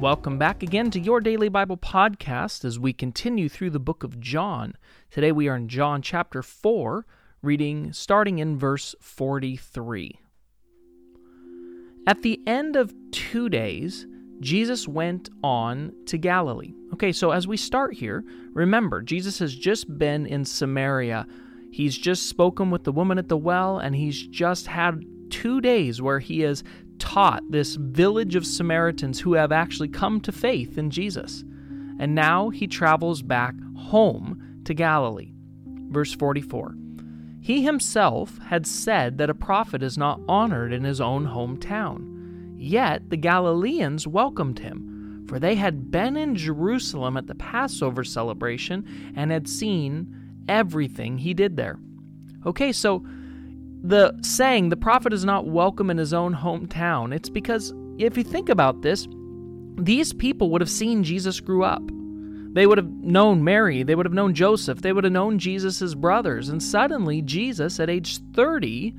Welcome back again to your Daily Bible Podcast as we continue through the book of John. Today we are in John chapter 4, reading starting in verse 43. At the end of two days, Jesus went on to Galilee. Okay, so as we start here, remember, Jesus has just been in Samaria. He's just spoken with the woman at the well, and he's just had two days where he has taught this village of Samaritans who have actually come to faith in Jesus. And now he travels back home to Galilee. Verse 44 He himself had said that a prophet is not honored in his own hometown. Yet the Galileans welcomed him, for they had been in Jerusalem at the Passover celebration and had seen everything he did there. Okay, so the saying, the prophet is not welcome in his own hometown, it's because if you think about this, these people would have seen Jesus grew up. They would have known Mary, they would have known Joseph, they would have known Jesus' brothers, and suddenly Jesus, at age 30,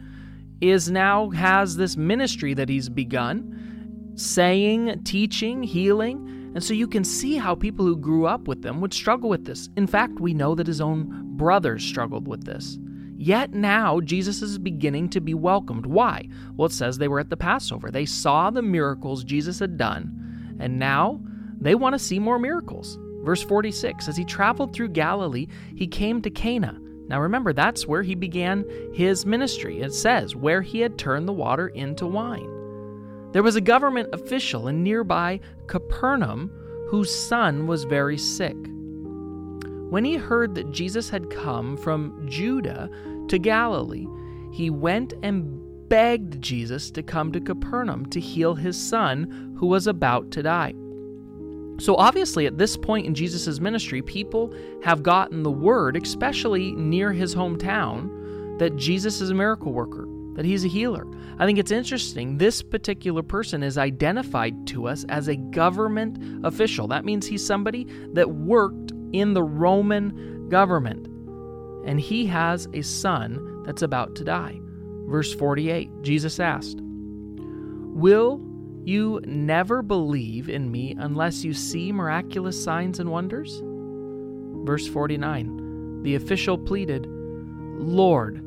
is now has this ministry that he's begun, saying, teaching, healing. And so you can see how people who grew up with them would struggle with this. In fact, we know that his own brothers struggled with this. Yet now Jesus is beginning to be welcomed. Why? Well, it says they were at the Passover. They saw the miracles Jesus had done, and now they want to see more miracles. Verse 46 As he traveled through Galilee, he came to Cana. Now remember, that's where he began his ministry. It says, where he had turned the water into wine. There was a government official in nearby Capernaum whose son was very sick. When he heard that Jesus had come from Judah to Galilee, he went and begged Jesus to come to Capernaum to heal his son who was about to die. So, obviously, at this point in Jesus' ministry, people have gotten the word, especially near his hometown, that Jesus is a miracle worker, that he's a healer. I think it's interesting. This particular person is identified to us as a government official. That means he's somebody that worked in the Roman government. And he has a son that's about to die. Verse 48 Jesus asked, Will you never believe in me unless you see miraculous signs and wonders? Verse 49 The official pleaded, Lord,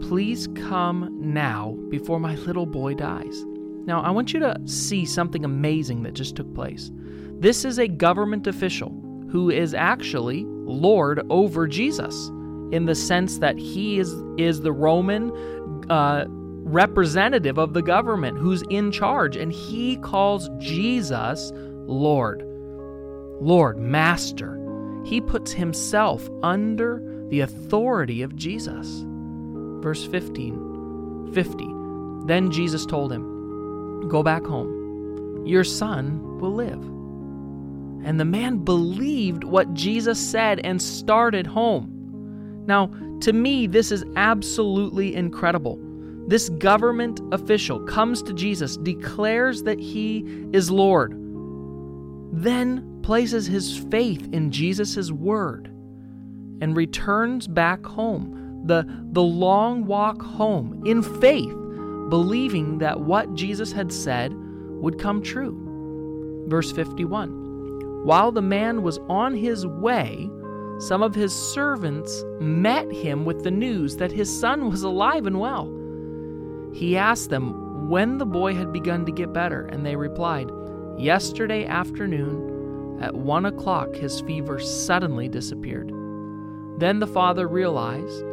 please come now before my little boy dies. Now, I want you to see something amazing that just took place. This is a government official who is actually Lord over Jesus in the sense that he is, is the Roman uh, representative of the government who's in charge, and he calls Jesus Lord. Lord, Master. He puts himself under the authority of Jesus. Verse 15 50. Then Jesus told him, Go back home. Your son will live. And the man believed what Jesus said and started home. Now, to me, this is absolutely incredible. This government official comes to Jesus, declares that he is Lord, then places his faith in Jesus' word, and returns back home. The, the long walk home in faith, believing that what Jesus had said would come true. Verse 51 while the man was on his way, some of his servants met him with the news that his son was alive and well. He asked them when the boy had begun to get better, and they replied, Yesterday afternoon, at one o'clock, his fever suddenly disappeared. Then the father realized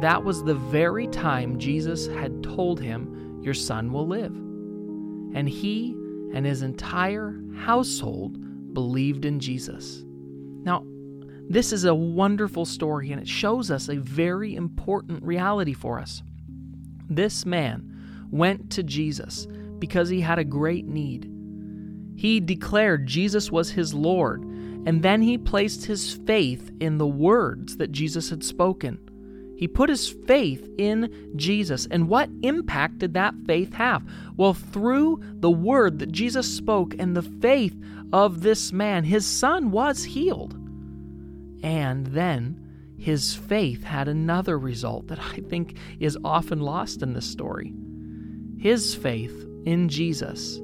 that was the very time Jesus had told him, Your son will live. And he and his entire household believed in Jesus. Now, this is a wonderful story and it shows us a very important reality for us. This man went to Jesus because he had a great need. He declared Jesus was his Lord, And then he placed his faith in the words that Jesus had spoken. He put his faith in Jesus. And what impact did that faith have? Well, through the word that Jesus spoke and the faith of this man, his son was healed. And then his faith had another result that I think is often lost in this story. His faith in Jesus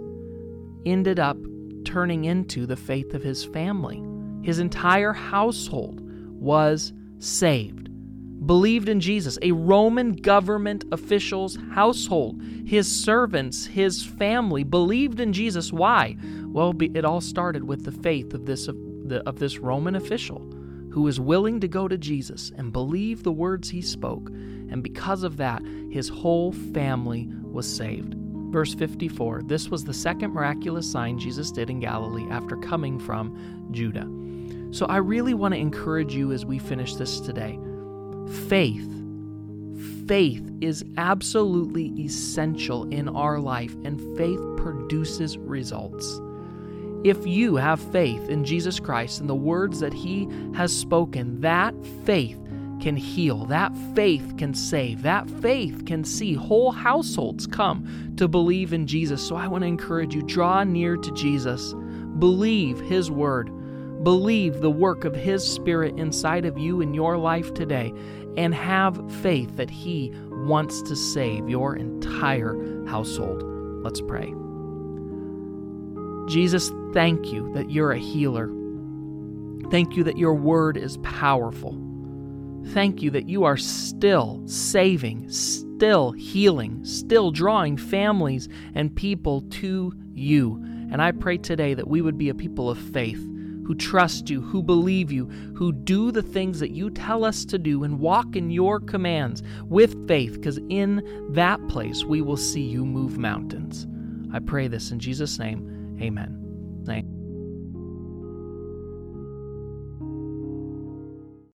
ended up turning into the faith of his family. His entire household was saved believed in Jesus, a Roman government official's household, his servants, his family believed in Jesus. Why? Well, it all started with the faith of this of, this Roman official who was willing to go to Jesus and believe the words he spoke, and because of that, his whole family was saved. Verse 54 This was the second miraculous sign Jesus did in Galilee after coming from Judah. So I really want to encourage you as we finish this today faith. Faith is absolutely essential in our life, and faith produces results. If you have faith in Jesus Christ and the words that He has spoken, that faith can heal, that faith can save, that faith can see whole households come to believe in Jesus. So I want to encourage you draw near to Jesus, believe His word Believe the work of His Spirit inside of you in your life today and have faith that He wants to save your entire household. Let's pray. Jesus, thank you that you're a healer. Thank you that your word is powerful. Thank you that you are still saving, still healing, still drawing families and people to you. And I pray today that we would be a people of faith who trust you, who believe you, who do the things that you tell us to do and walk in your commands with faith, because in that place we will see you move mountains. I pray this in Jesus' name. Amen.